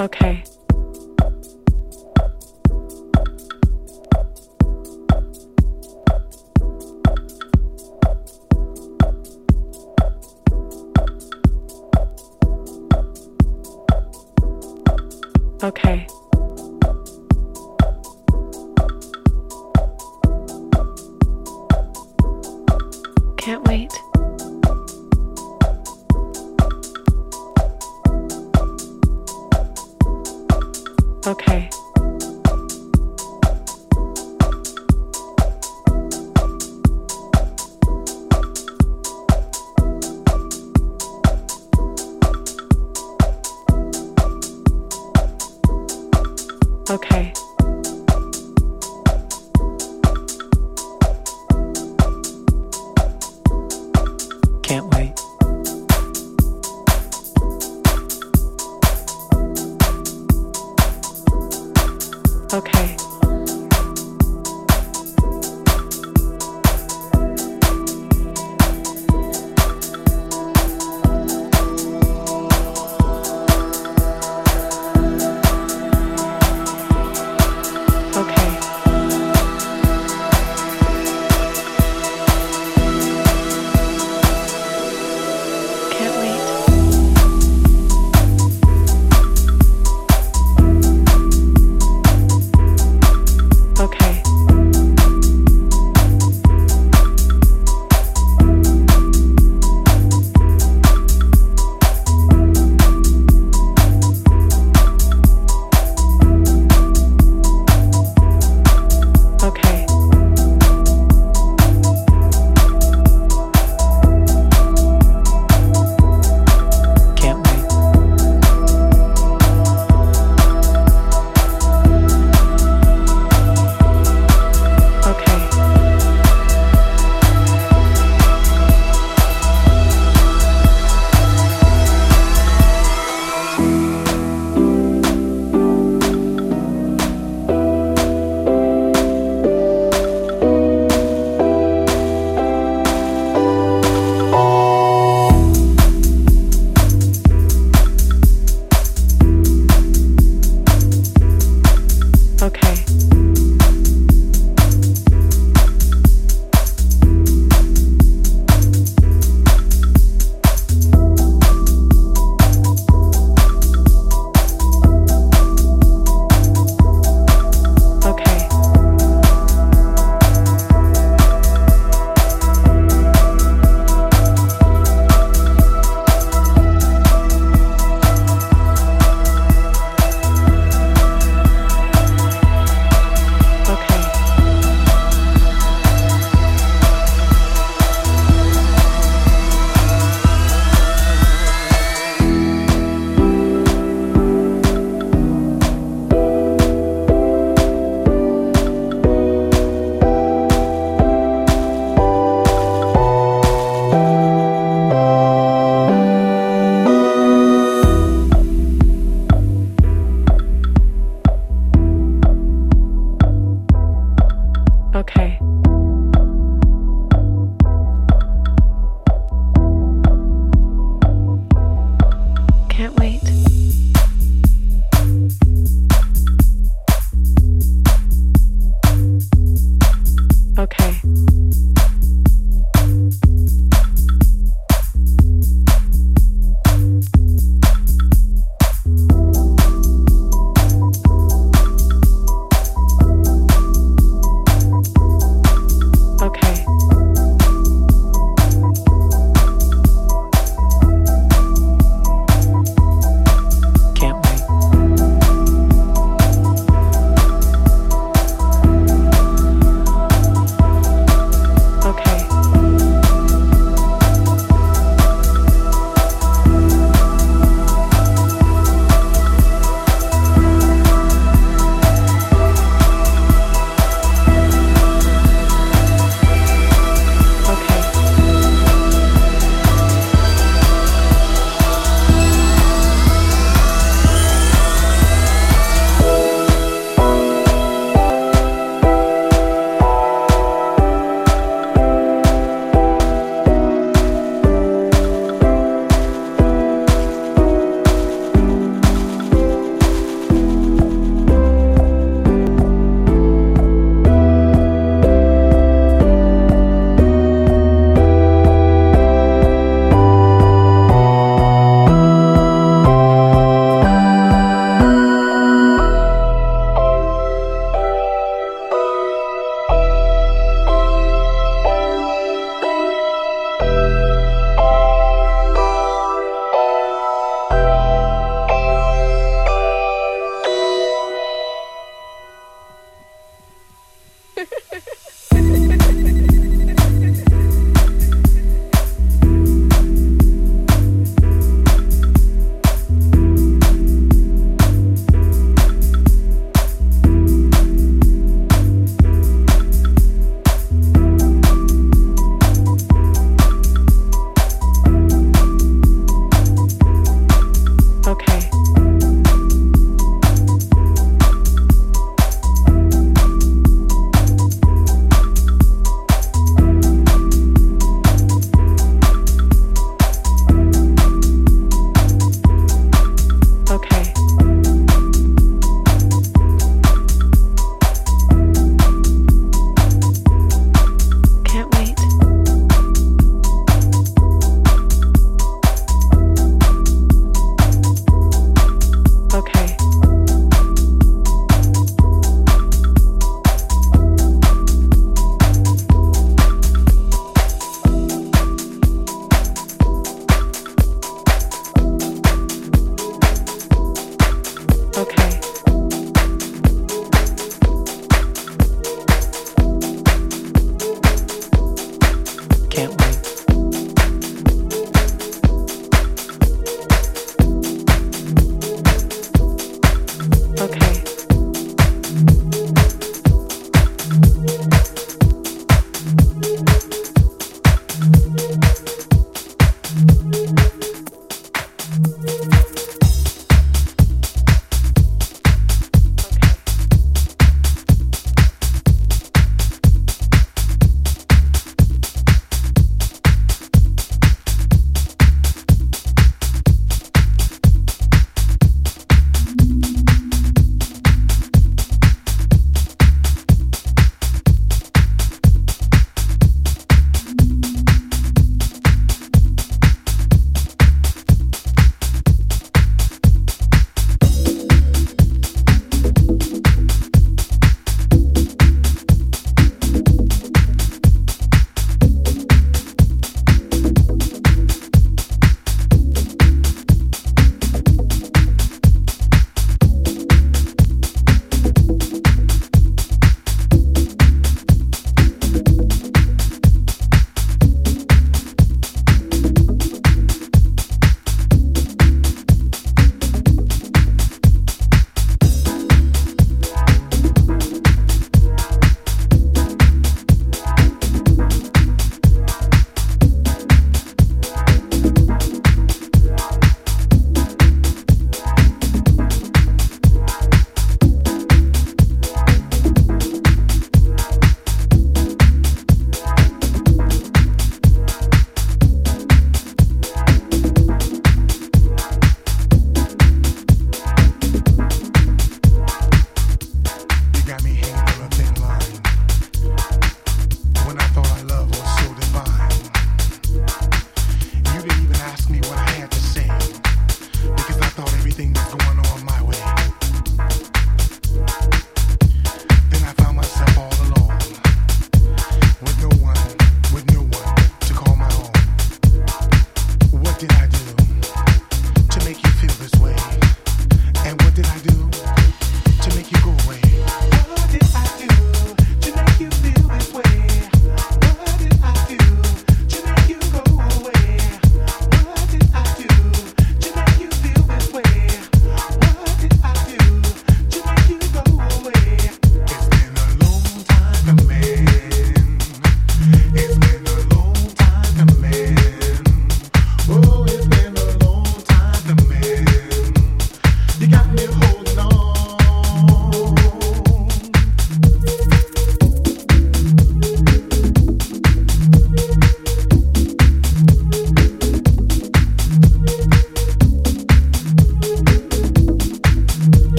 Okay.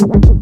Midnight.